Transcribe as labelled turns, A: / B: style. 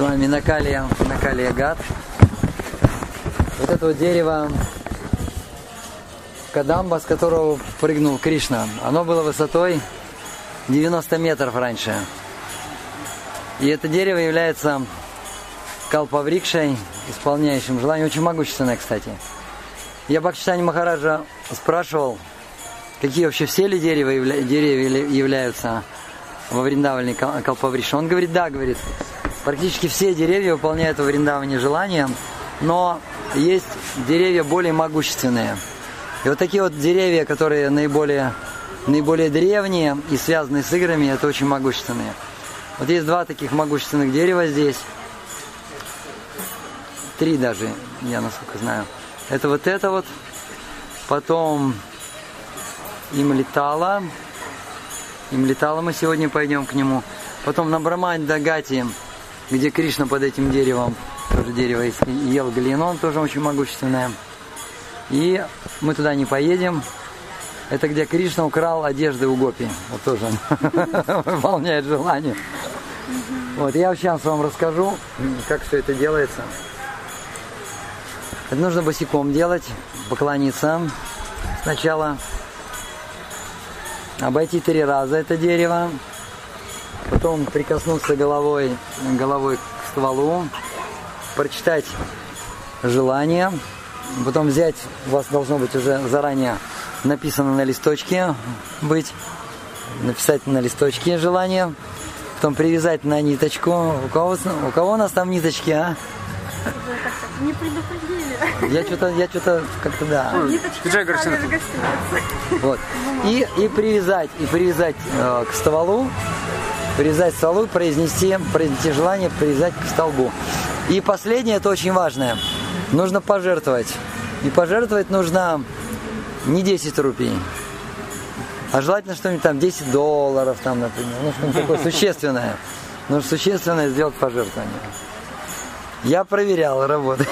A: вами Накалия, Накалия Гад. Вот это вот дерево Кадамба, с которого прыгнул Кришна. Оно было высотой 90 метров раньше. И это дерево является калпаврикшей, исполняющим желание. Очень могущественное, кстати. Я Бхактичани Махараджа спрашивал, какие вообще все ли дерева, деревья являются во Вриндаване Калпавриша. Он говорит, да, говорит, практически все деревья выполняют во Вриндаване желания, но есть деревья более могущественные. И вот такие вот деревья, которые наиболее, наиболее древние и связаны с играми, это очень могущественные. Вот есть два таких могущественных дерева здесь. Три даже, я насколько знаю. Это вот это вот. Потом им летало. Им летало, мы сегодня пойдем к нему. Потом на Брамань Дагати, где Кришна под этим деревом, тоже дерево есть, ел галиnon, тоже очень могущественное. И мы туда не поедем. Это где Кришна украл одежды у Гопи. Вот тоже выполняет желание. Вот, я сейчас вам расскажу, как все это делается. Это нужно босиком делать, поклониться сначала, обойти три раза это дерево, потом прикоснуться головой, головой к стволу, прочитать желание, потом взять, у вас должно быть уже заранее написано на листочке быть, написать на листочке желание, потом привязать на ниточку. У кого, у кого у нас там ниточки, а?
B: Не предупредили.
A: Я что-то, я что-то как-то да.
B: Ниточки
A: Вот. И, и привязать, и привязать э, к стволу, привязать к стволу, произнести, произнести желание, привязать к столбу. И последнее, это очень важное. Нужно пожертвовать. И пожертвовать нужно не 10 рупий, а желательно что-нибудь там 10 долларов, там, например. Ну, что-нибудь такое существенное. Нужно существенное сделать пожертвование. Я проверял, работает.